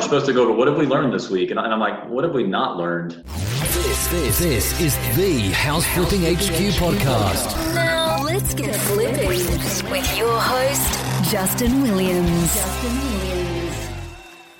we're supposed to go to what have we learned this week? And I'm like, what have we not learned? This, this, this is the House Flipping HQ podcast. Now let's get flipping with your host, Justin Williams. Justin Williams.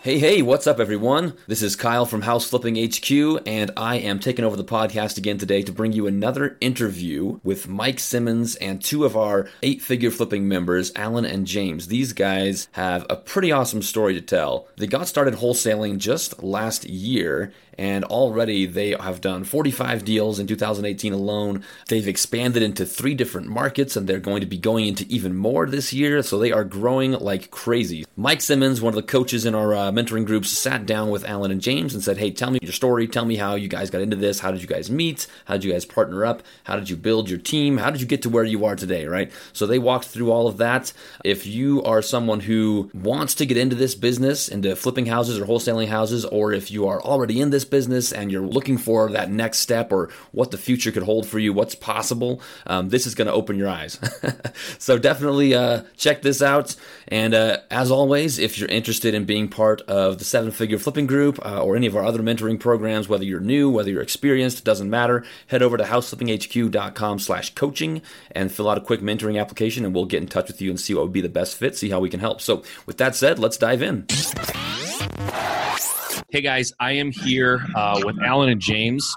Hey, hey, what's up, everyone? This is Kyle from House Flipping HQ, and I am taking over the podcast again today to bring you another interview with Mike Simmons and two of our eight figure flipping members, Alan and James. These guys have a pretty awesome story to tell. They got started wholesaling just last year, and already they have done 45 deals in 2018 alone. They've expanded into three different markets, and they're going to be going into even more this year, so they are growing like crazy. Mike Simmons, one of the coaches in our uh, mentoring groups, sat down with Alan and James and said, Hey, tell me your story. Tell me how you guys got into this. How did you guys meet? How did you guys partner up? How did you build your team? How did you get to where you are today, right? So they walked through all of that. If you are someone who wants to get into this business, into flipping houses or wholesaling houses, or if you are already in this business and you're looking for that next step or what the future could hold for you, what's possible, um, this is going to open your eyes. so definitely uh, check this out. And uh, as always, if you're interested in being part of the seven figure flipping group uh, or any of our other mentoring programs, whether you're new, whether you're experienced, doesn't matter, head over to houseflippinghq.com slash coaching and fill out a quick mentoring application and we'll get in touch with you and see what would be the best fit, see how we can help. So with that said, let's dive in. Hey guys, I am here uh, with Alan and James.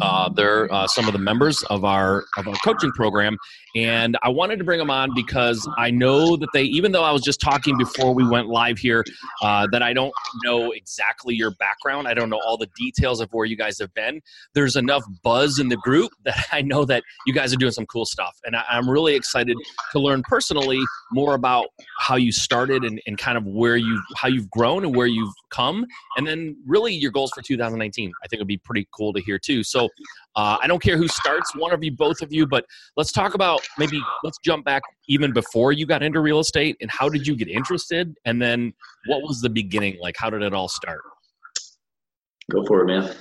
Uh, they're uh, some of the members of our of our coaching program, and I wanted to bring them on because I know that they, even though I was just talking before we went live here, uh, that I don't know exactly your background. I don't know all the details of where you guys have been. There's enough buzz in the group that I know that you guys are doing some cool stuff, and I, I'm really excited to learn personally more about how you started and, and kind of where you how you've grown and where you've come, and then really your goals for 2019. I think would be pretty cool to hear too. So uh, I don't care who starts, one of you, both of you, but let's talk about maybe let's jump back even before you got into real estate and how did you get interested? And then what was the beginning like? How did it all start? Go for it, man.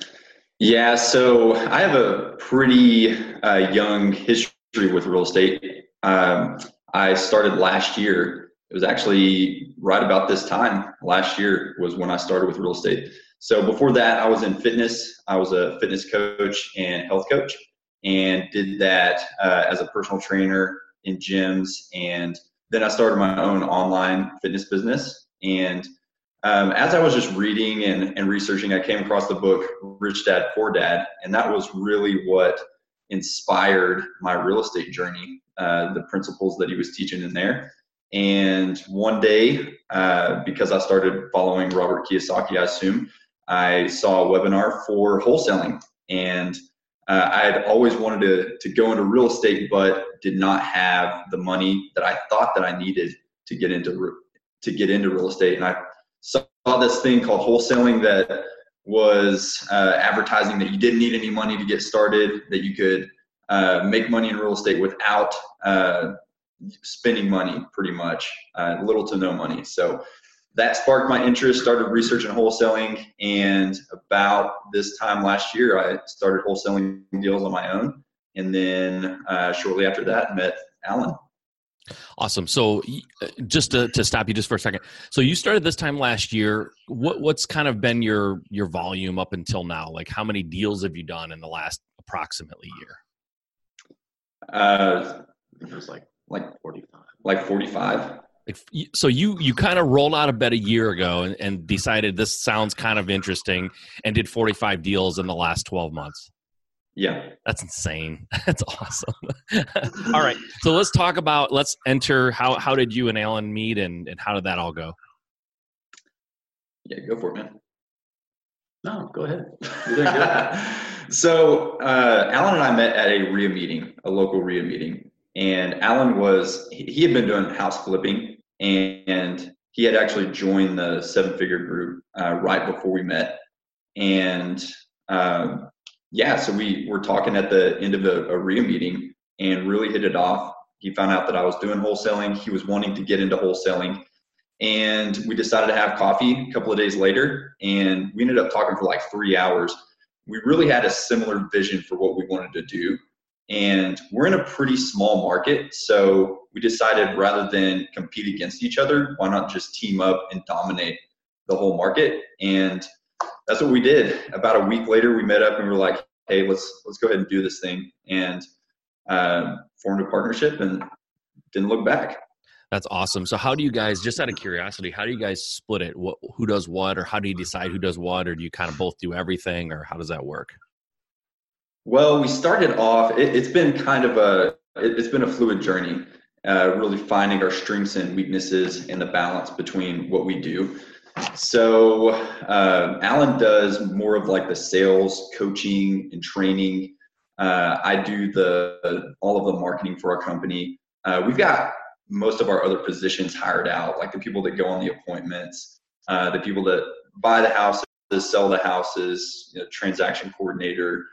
Yeah, so I have a pretty uh, young history with real estate. Um, I started last year. It was actually right about this time last year was when I started with real estate. So before that, I was in fitness. I was a fitness coach and health coach, and did that uh, as a personal trainer in gyms. And then I started my own online fitness business. And um, as I was just reading and, and researching, I came across the book Rich Dad Poor Dad, and that was really what inspired my real estate journey. Uh, the principles that he was teaching in there. And one day, uh, because I started following Robert Kiyosaki, I assume, I saw a webinar for wholesaling. And uh, I had always wanted to, to go into real estate, but did not have the money that I thought that I needed to get into to get into real estate. And I saw this thing called wholesaling that was uh, advertising that you didn't need any money to get started, that you could uh, make money in real estate without uh, spending money, pretty much, uh, little to no money. So that sparked my interest, started researching wholesaling, and about this time last year, I started wholesaling deals on my own. And then uh, shortly after that, met Alan. Awesome. So, uh, just to, to stop you just for a second. So, you started this time last year. What what's kind of been your your volume up until now? Like, how many deals have you done in the last approximately year? Uh, it was like like forty five. Like forty five. So you you kind of rolled out of bed a year ago and, and decided this sounds kind of interesting and did 45 deals in the last 12 months. Yeah. That's insane. That's awesome. all right. So let's talk about let's enter how how did you and Alan meet and, and how did that all go? Yeah, go for it, man. No, go ahead. so uh, Alan and I met at a REIA meeting, a local REIA meeting. And Alan was he had been doing house flipping and he had actually joined the seven figure group uh, right before we met. And um, yeah, so we were talking at the end of a, a meeting and really hit it off. He found out that I was doing wholesaling. He was wanting to get into wholesaling. And we decided to have coffee a couple of days later. And we ended up talking for like three hours. We really had a similar vision for what we wanted to do. And we're in a pretty small market. So we decided rather than compete against each other, why not just team up and dominate the whole market. And that's what we did. About a week later, we met up and we were like, "Hey, let's let's go ahead and do this thing," and uh, formed a partnership and didn't look back. That's awesome. So, how do you guys, just out of curiosity, how do you guys split it? What, who does what, or how do you decide who does what, or do you kind of both do everything, or how does that work? Well, we started off. It, has been kind of a it, has been a fluid journey, uh, really finding our strengths and weaknesses and the balance between what we do. So, uh, Alan does more of like the sales, coaching, and training. Uh, I do the all of the marketing for our company. Uh, we've got most of our other positions hired out, like the people that go on the appointments, uh, the people that buy the houses, sell the houses, you know, transaction coordinator,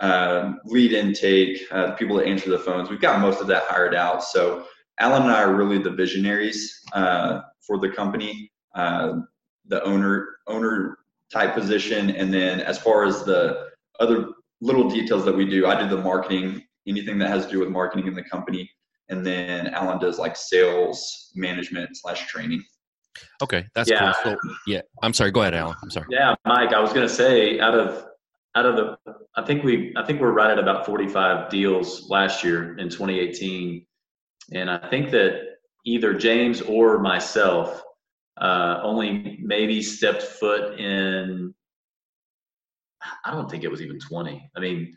um, lead intake, uh, the people that answer the phones. We've got most of that hired out. So Alan and I are really the visionaries uh, for the company, uh, the owner owner type position, and then as far as the other little details that we do, I do the marketing, anything that has to do with marketing in the company, and then Alan does like sales management slash training. Okay, that's yeah. cool. So, yeah, I'm sorry. Go ahead, Alan. I'm sorry. Yeah, Mike. I was going to say out of out of the, I think we, I think we're right at about 45 deals last year in 2018, and I think that either James or myself uh, only maybe stepped foot in. I don't think it was even 20. I mean,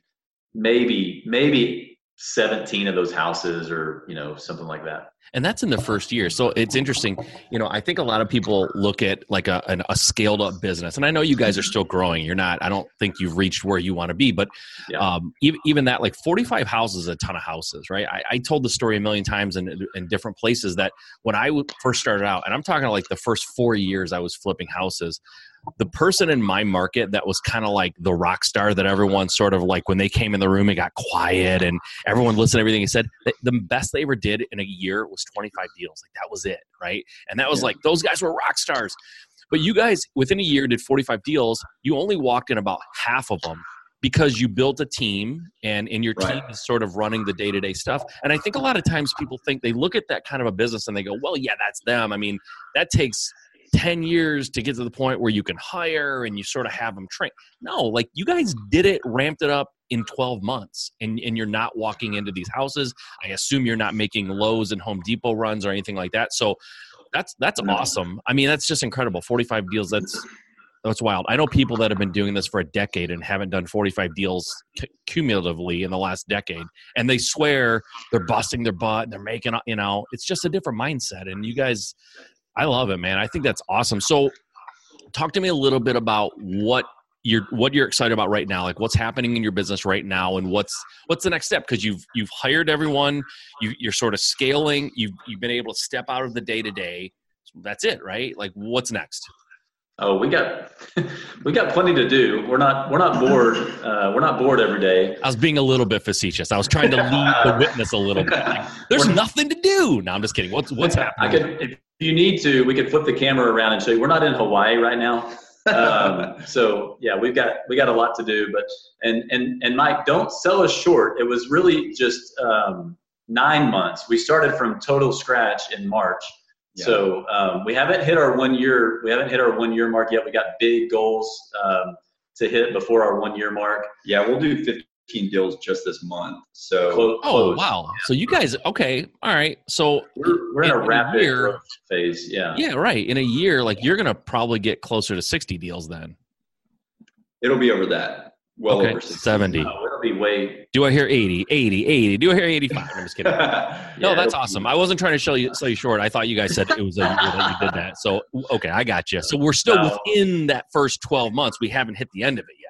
maybe maybe 17 of those houses or you know something like that. And that's in the first year. So it's interesting you know i think a lot of people look at like a, an, a scaled up business. And i know you guys are still growing. You're not i don't think you've reached where you want to be but yeah. um, even, even that like 45 houses is a ton of houses right? I, I told the story a million times in, in different places that when i first started out and i'm talking like the first four years i was flipping houses the person in my market that was kind of like the rock star that everyone sort of like when they came in the room it got quiet and everyone listened to everything he said the best they ever did in a year was 25 deals. Like that was it right? And that was yeah. like those guys were rock stars. But you guys within a year did 45 deals. You only walked in about half of them because you built a team and in your right. team is sort of running the day-to-day stuff. And i think a lot of times people think they look at that kind of a business and they go well yeah that's them. I mean that takes 10 years to get to the point where you can hire and you sort of have them trained. No, like you guys did it, ramped it up in 12 months and, and you're not walking into these houses. I assume you're not making Lowe's and Home Depot runs or anything like that. So that's that's awesome. I mean, that's just incredible. 45 deals, that's that's wild. I know people that have been doing this for a decade and haven't done 45 deals c- cumulatively in the last decade. And they swear they're busting their butt and they're making, you know, it's just a different mindset. And you guys, I love it, man. I think that's awesome. So, talk to me a little bit about what you're what you're excited about right now. Like what's happening in your business right now and what's what's the next step? Because you've you've hired everyone. You, you're sort of scaling. You've you've been able to step out of the day to day that's it right? Like what's next? Oh we got we got plenty to do. We're not we're not bored uh, we're not bored every day. I was being a little bit facetious. I was trying to lead the witness a little bit. Like, there's nothing to do. No i'm just kidding. What's what's happening? i could if, you need to, we could flip the camera around and show you. We're not in Hawaii right now. um, so yeah, we've got we got a lot to do. But and and and Mike, don't sell us short. It was really just um, nine months. We started from total scratch in March. Yeah. So um, we haven't hit our one year. We haven't hit our one year mark yet. We got big goals um, to hit before our one year mark. Yeah, we'll do 50, 15 deals just this month. So close, oh wow! So you guys okay? All right. So we're, we're in, in, a rapid a year, phase. Yeah. Yeah. Right. In a year, like you're gonna probably get closer to 60 deals then. It'll be over that. Well okay. over 70. No, it'll be way. Do I hear 80, 80, 80? Do I hear 85? I'm just kidding. yeah, no, that's awesome. I wasn't trying to show you sell you short. I thought you guys said it was a year that you did that. So okay, I got you. So we're still no. within that first 12 months. We haven't hit the end of it yet.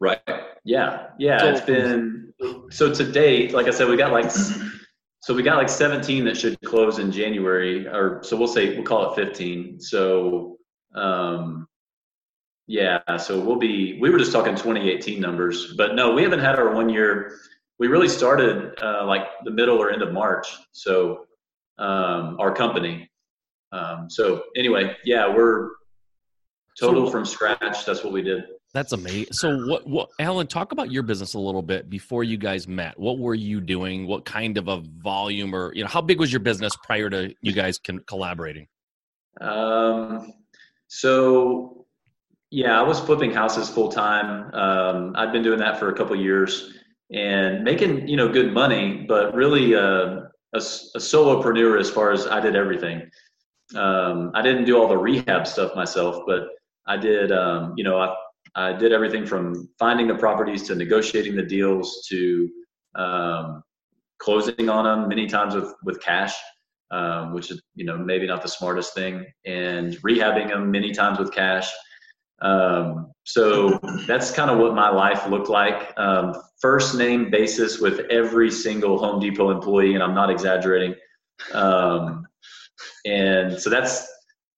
Right. Yeah. Yeah. So, it's been so to date, like I said, we got like so we got like 17 that should close in January, or so we'll say we'll call it 15. So um yeah, so we'll be we were just talking 2018 numbers, but no, we haven't had our one year. We really started uh, like the middle or end of March. So um, our company. Um, so anyway, yeah, we're total so, from scratch. That's what we did. That's amazing. So, what, what, Alan, talk about your business a little bit before you guys met. What were you doing? What kind of a volume, or you know, how big was your business prior to you guys con- collaborating? Um, So, yeah, I was flipping houses full time. Um, I'd been doing that for a couple years and making you know good money, but really uh, a, a solopreneur as far as I did everything. Um, I didn't do all the rehab stuff myself, but I did. Um, you know, I I did everything from finding the properties to negotiating the deals to um, closing on them many times with with cash um, which is you know maybe not the smartest thing, and rehabbing them many times with cash. Um, so that's kind of what my life looked like. Um, first name basis with every single Home Depot employee, and I'm not exaggerating. Um, and so that's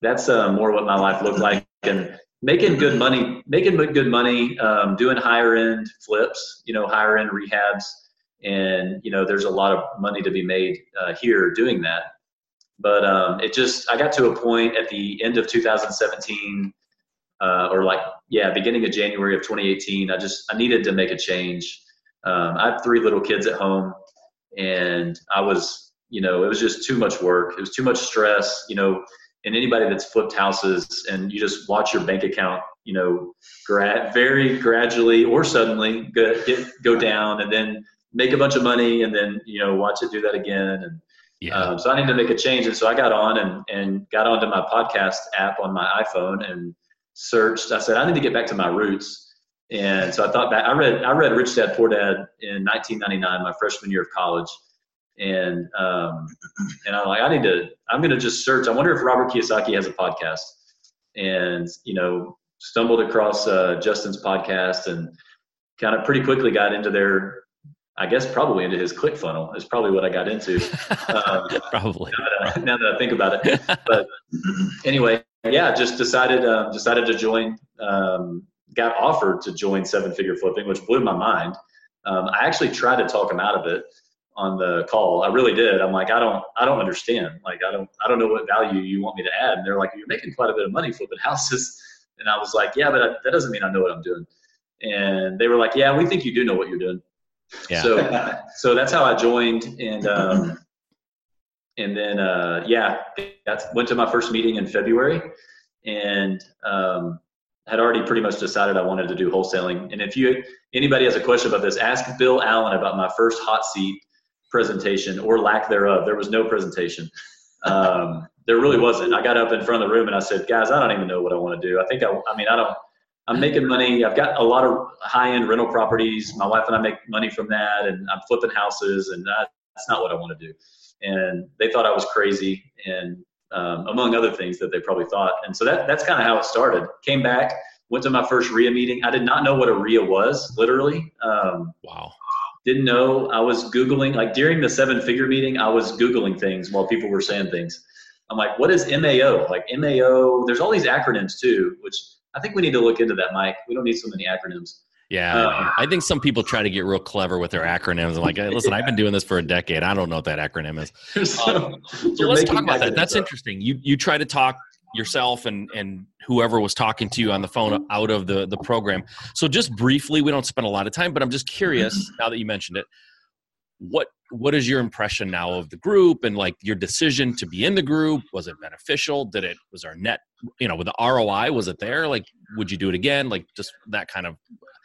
that's uh, more what my life looked like, and making good money, making good money, um, doing higher end flips, you know, higher end rehabs, and you know, there's a lot of money to be made uh, here doing that. But um, it just, I got to a point at the end of 2017, uh, or like, yeah, beginning of January of 2018. I just, I needed to make a change. Um, I have three little kids at home, and I was, you know, it was just too much work. It was too much stress, you know. And anybody that's flipped houses and you just watch your bank account, you know, gra- very gradually or suddenly go, get, go down, and then make a bunch of money, and then you know watch it do that again, and yeah. Um, so I need to make a change. And so I got on and, and got onto my podcast app on my iPhone and searched. I said, I need to get back to my roots. And so I thought back, I read, I read Rich Dad Poor Dad in 1999, my freshman year of college. And, um, and I'm like, I need to, I'm going to just search. I wonder if Robert Kiyosaki has a podcast and, you know, stumbled across uh, Justin's podcast and kind of pretty quickly got into their I guess probably into his click funnel is probably what I got into. Um, probably. Now that, I, now that, I, think about it, but anyway, yeah, just decided um, decided to join. Um, got offered to join Seven Figure Flipping, which blew my mind. Um, I actually tried to talk him out of it on the call. I really did. I'm like, I don't, I don't understand. Like, I don't, I don't know what value you want me to add. And they're like, you're making quite a bit of money flipping houses. And I was like, yeah, but I, that doesn't mean I know what I'm doing. And they were like, yeah, we think you do know what you're doing. Yeah. So, so that's how I joined, and um, and then uh, yeah, that's went to my first meeting in February, and um, had already pretty much decided I wanted to do wholesaling. And if you anybody has a question about this, ask Bill Allen about my first hot seat presentation or lack thereof. There was no presentation. Um, there really wasn't. I got up in front of the room and I said, guys, I don't even know what I want to do. I think I, I mean, I don't, I'm making money. I've got a lot of high end rental properties. My wife and I make money from that, and I'm flipping houses, and that, that's not what I want to do. And they thought I was crazy, and um, among other things that they probably thought. And so that that's kind of how it started. Came back, went to my first REIA meeting. I did not know what a REIA was, literally. Um, wow. Didn't know. I was Googling, like during the seven figure meeting, I was Googling things while people were saying things. I'm like, what is MAO? Like MAO, there's all these acronyms too, which I think we need to look into that, Mike. We don't need so many acronyms. Yeah, um, I think some people try to get real clever with their acronyms. I'm like, hey, listen, yeah. I've been doing this for a decade. I don't know what that acronym is. Um, so let's talk about that. That's up. interesting. You you try to talk yourself and and whoever was talking to you on the phone mm-hmm. out of the the program. So just briefly, we don't spend a lot of time, but I'm just curious mm-hmm. now that you mentioned it. What what is your impression now of the group and like your decision to be in the group? Was it beneficial? Did it was our net you know with the roi was it there? Like would you do it again? Like just that kind of.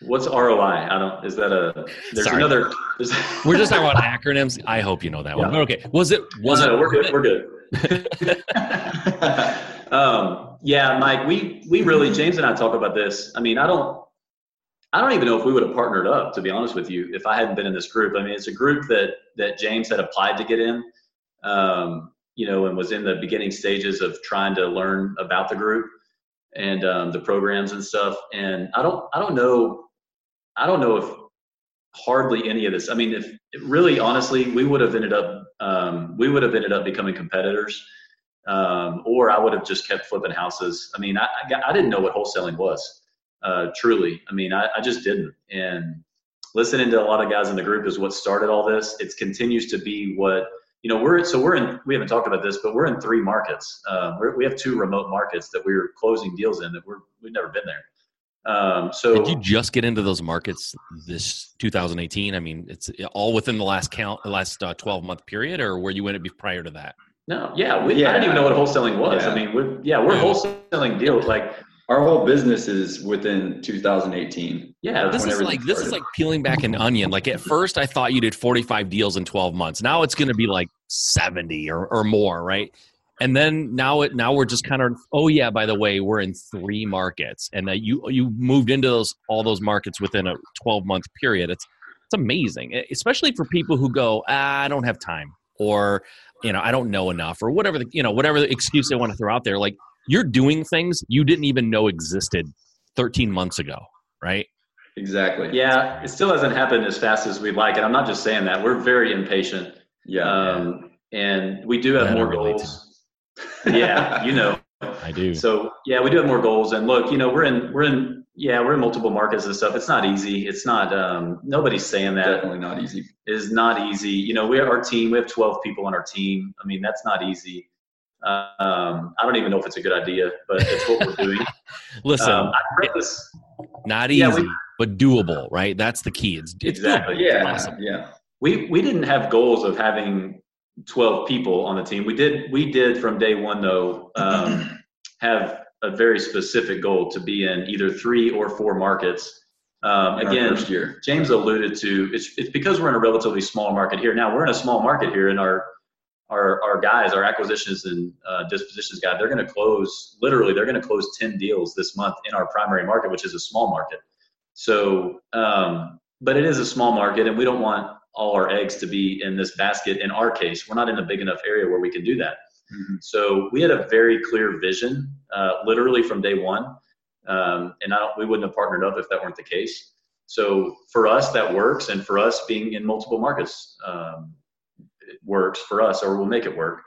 What's roi i? Don't is that a there's Sorry. another there's, we're just talking about acronyms. I hope you know that yeah. one okay. Was it was no, it we're good we're good um, yeah mike we we really james and i talk about this i mean i don't I don't even know if we would have partnered up, to be honest with you, if I hadn't been in this group. I mean, it's a group that that James had applied to get in, um, you know, and was in the beginning stages of trying to learn about the group and um, the programs and stuff. And I don't, I don't know, I don't know if hardly any of this. I mean, if really honestly, we would have ended up, um, we would have ended up becoming competitors. Um, or I would have just kept flipping houses. I mean, I, I, I didn't know what wholesaling was uh, truly. I mean, I, I just didn't. And listening to a lot of guys in the group is what started all this. It continues to be what you know. We're so we're in. We haven't talked about this, but we're in three markets. Uh, we have two remote markets that we're closing deals in that we're we've never been there. Um, so did you just get into those markets this 2018? I mean, it's all within the last count, the last uh, 12 month period, or were you in it be prior to that? No, yeah, we, yeah. I didn't even know what wholesaling was. Yeah. I mean, we're, yeah, we're wholesaling deals. Like our whole business is within 2018. Yeah, this is like this is like peeling back an onion. Like at first, I thought you did 45 deals in 12 months. Now it's going to be like 70 or, or more, right? And then now it now we're just kind of oh yeah, by the way, we're in three markets, and that you you moved into those all those markets within a 12 month period. It's it's amazing, especially for people who go ah, I don't have time or you know I don't know enough or whatever the you know whatever the excuse they want to throw out there. Like you're doing things you didn't even know existed 13 months ago, right? Exactly. Yeah, it still hasn't happened as fast as we'd like. And I'm not just saying that. We're very impatient. Yeah. Um, and we do have more goals. yeah, you know. I do. So yeah, we do have more goals. And look, you know, we're in we're in yeah, we're in multiple markets and stuff. It's not easy. It's not um nobody's saying that. Definitely not easy. It is not easy. You know, we are our team, we have twelve people on our team. I mean, that's not easy. Um, I don't even know if it's a good idea, but it's what we're doing. Listen, um, not easy, yeah, we, but doable, right? That's the key. It's, it's exactly, doable. yeah, awesome. yeah. We we didn't have goals of having 12 people on the team. We did we did from day one though um, have a very specific goal to be in either three or four markets. Um, again, James alluded to it's it's because we're in a relatively small market here. Now we're in a small market here, and our our, our guys, our acquisitions and uh, dispositions guy, they're going to close literally, they're going to close 10 deals this month in our primary market, which is a small market. So, um, but it is a small market, and we don't want all our eggs to be in this basket. In our case, we're not in a big enough area where we can do that. Mm-hmm. So we had a very clear vision, uh, literally from day one, um, and we wouldn't have partnered up if that weren't the case. So for us, that works, and for us, being in multiple markets, um, works for us or we'll make it work.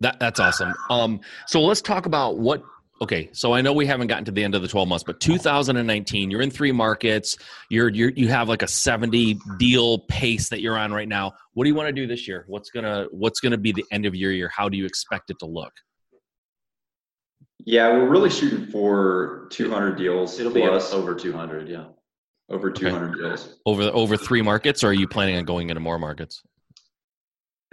That that's awesome. Um, so let's talk about what. Okay, so I know we haven't gotten to the end of the 12 months, but 2019, you're in three markets. You're, you're you have like a 70 deal pace that you're on right now. What do you want to do this year? What's gonna What's gonna be the end of your year? How do you expect it to look? Yeah, we're really shooting for 200 deals. It'll plus. be over 200. Yeah over 200 okay. deals. Over over three markets, or are you planning on going into more markets?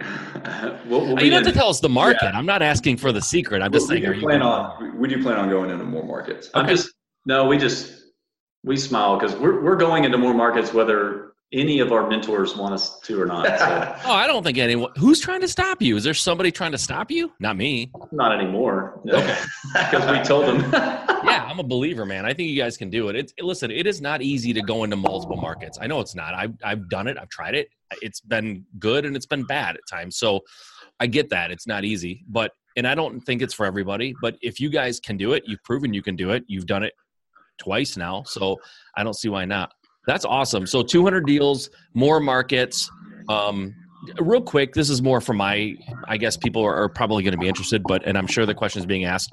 you don't have to tell us the market. Yeah. I'm not asking for the secret. I'm just we, saying. We, plan on, we do plan on going into more markets. I'm just no. We just we smile because we're we're going into more markets whether any of our mentors want us to or not. So. oh, I don't think anyone. Who's trying to stop you? Is there somebody trying to stop you? Not me. Not anymore. Okay, because we told them. yeah, I'm a believer, man. I think you guys can do it. It's listen. It is not easy to go into multiple markets. I know it's not. I've I've done it. I've tried it. It's been good and it's been bad at times. So I get that it's not easy, but and I don't think it's for everybody. But if you guys can do it, you've proven you can do it. You've done it twice now, so I don't see why not. That's awesome. So 200 deals, more markets. Um, real quick, this is more for my. I guess people are, are probably going to be interested, but and I'm sure the question is being asked.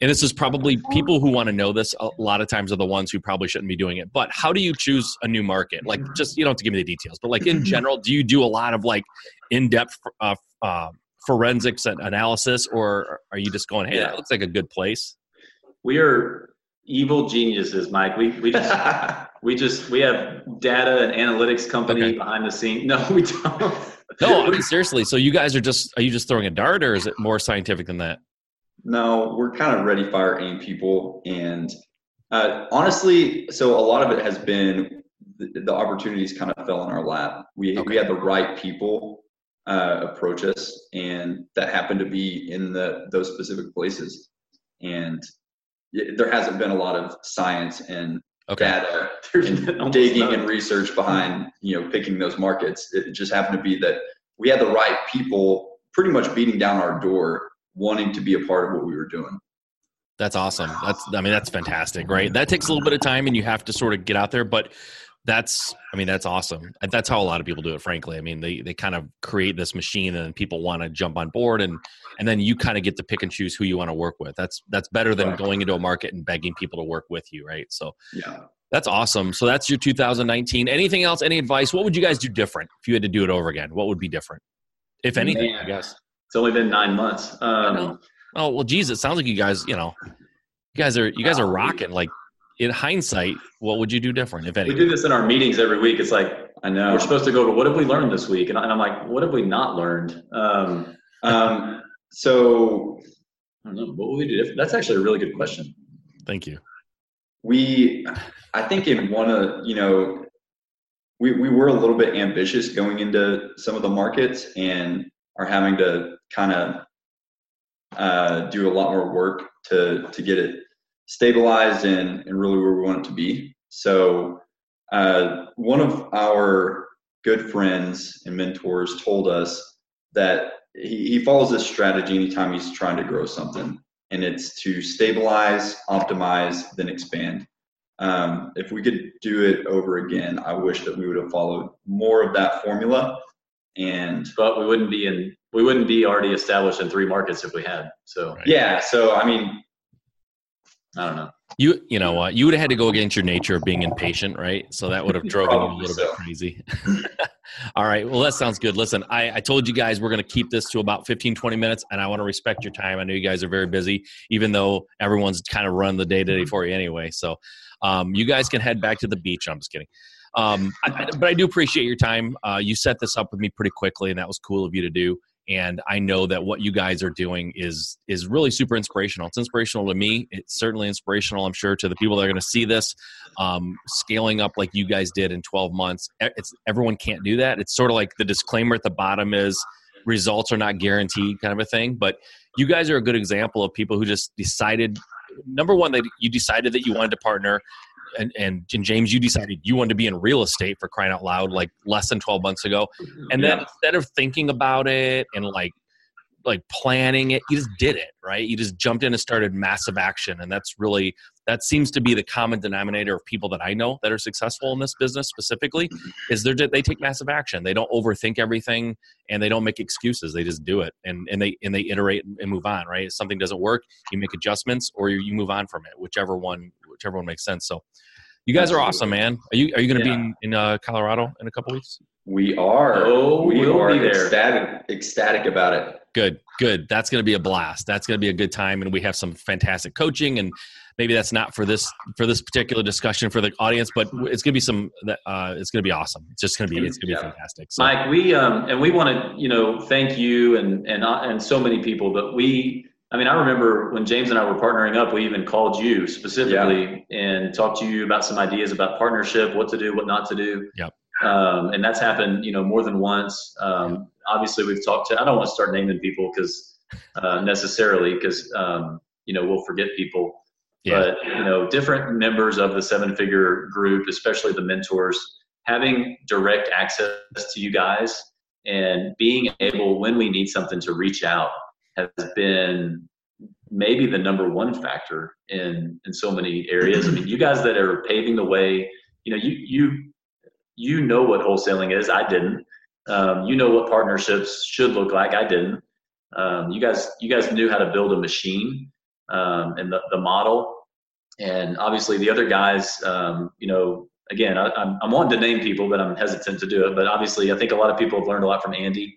And this is probably people who want to know this a lot of times are the ones who probably shouldn't be doing it. But how do you choose a new market? Like, just you don't have to give me the details, but like in general, do you do a lot of like in-depth uh, uh, forensics and analysis, or are you just going, "Hey, that looks like a good place"? We are evil geniuses, Mike. We we just we just we have data and analytics company okay. behind the scene. No, we don't. no, I mean seriously. So you guys are just are you just throwing a dart, or is it more scientific than that? No, we're kind of ready, fire, aim people, and uh, honestly, so a lot of it has been the, the opportunities kind of fell in our lap. We okay. we had the right people uh, approach us, and that happened to be in the those specific places, and there hasn't been a lot of science and okay. data and digging none. and research behind you know picking those markets. It just happened to be that we had the right people pretty much beating down our door, wanting to be a part of what we were doing. That's awesome. That's I mean that's fantastic, right? That takes a little bit of time, and you have to sort of get out there, but that's i mean that's awesome. That's how a lot of people do it frankly. I mean they they kind of create this machine and people want to jump on board and and then you kind of get to pick and choose who you want to work with. That's that's better than going into a market and begging people to work with you right? So yeah. that's awesome. So that's your 2019 anything else? Any advice? What would you guys do different if you had to do it over again? What would be different? If anything Man, i guess it's only been nine months um, oh well geez it sounds like you guys you know you guys are you guys are rocking like in hindsight, what would you do different, if anything? We do this in our meetings every week. It's like I know. We're supposed to go to what have we learned this week, and I'm like, what have we not learned? Um, um, so I don't know. What would we do? That's actually a really good question. Thank you. We, I think, in one of you know, we we were a little bit ambitious going into some of the markets and are having to kind of uh, do a lot more work to to get it stabilized and and really where we want it to be. So uh, one of our good friends and mentors told us that he, he follows this strategy anytime he's trying to grow something, and it's to stabilize, optimize, then expand. Um, if we could do it over again, I wish that we would have followed more of that formula. And but we wouldn't be in we wouldn't be already established in three markets if we had. So right. yeah, so I mean, I don't know. You you know what? You would have had to go against your nature of being impatient, right? So that would have driven you a little so. bit crazy. All right. Well, that sounds good. Listen, I, I told you guys we're going to keep this to about 15, 20 minutes, and I want to respect your time. I know you guys are very busy, even though everyone's kind of run the day to day for you anyway. So um, you guys can head back to the beach. I'm just kidding. Um, I, but I do appreciate your time. Uh, you set this up with me pretty quickly, and that was cool of you to do and i know that what you guys are doing is is really super inspirational. It's inspirational to me. It's certainly inspirational i'm sure to the people that are going to see this um, scaling up like you guys did in 12 months. It's everyone can't do that. It's sort of like the disclaimer at the bottom is results are not guaranteed kind of a thing but you guys are a good example of people who just decided number one that you decided that you wanted to partner and, and, James, you decided you wanted to be in real estate for crying out loud, like less than 12 months ago. Mm-hmm. And then yeah. instead of thinking about it and like, like planning it, you just did it, right? You just jumped in and started massive action. And that's really, that seems to be the common denominator of people that I know that are successful in this business specifically is they're, they take massive action. They don't overthink everything and they don't make excuses. They just do it and, and they, and they iterate and move on, right? If something doesn't work, you make adjustments or you, you move on from it, whichever one whichever one makes sense. So, you guys are awesome, man. Are you are you going to yeah. be in, in uh, Colorado in a couple weeks? We are. Oh, we we'll are be ecstatic, ecstatic about it. Good, good. That's going to be a blast. That's going to be a good time, and we have some fantastic coaching. And maybe that's not for this for this particular discussion for the audience, but it's going to be some. Uh, it's going to be awesome. It's just going to be it's going to be yeah. fantastic. So. Mike, we um and we want to you know thank you and and uh, and so many people, but we I mean, I remember when James and I were partnering up, we even called you specifically yeah. and talked to you about some ideas about partnership, what to do, what not to do. Yep. Um, and that's happened, you know, more than once. Um. Obviously, we've talked to. I don't want to start naming people because uh, necessarily because um, you know we'll forget people. Yeah. But you know, different members of the seven-figure group, especially the mentors, having direct access to you guys and being able when we need something to reach out has been maybe the number one factor in in so many areas. I mean, you guys that are paving the way, you know, you you you know what wholesaling is. I didn't. Um, you know what partnerships should look like. I didn't. Um, you guys you guys knew how to build a machine um, and the, the model. And obviously the other guys, um, you know, again, I, I'm, I'm wanting to name people, but I'm hesitant to do it. But obviously, I think a lot of people have learned a lot from Andy.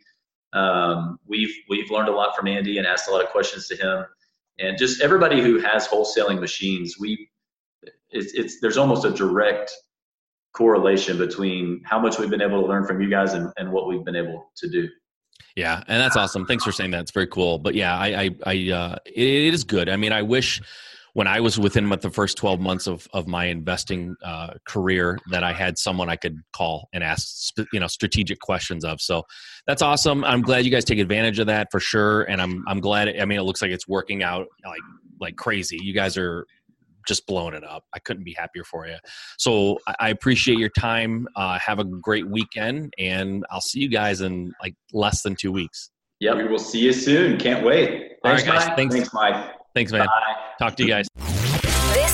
Um, we've we've learned a lot from Andy and asked a lot of questions to him, and just everybody who has wholesaling machines, we it's, it's there's almost a direct correlation between how much we've been able to learn from you guys and, and what we've been able to do. Yeah, and that's awesome. Thanks for saying that. It's very cool. But yeah, I, I, I uh, it, it is good. I mean, I wish when I was within the first 12 months of, of my investing uh, career that I had someone I could call and ask, you know, strategic questions of. So that's awesome. I'm glad you guys take advantage of that for sure. And I'm, I'm glad, it, I mean, it looks like it's working out like, like crazy. You guys are just blowing it up. I couldn't be happier for you. So I appreciate your time. Uh, have a great weekend and I'll see you guys in like less than two weeks. Yeah, we will see you soon. Can't wait. Thanks, guys. Mike. Thanks. Thanks, Mike. Thanks, man. Bye. Talk to you guys.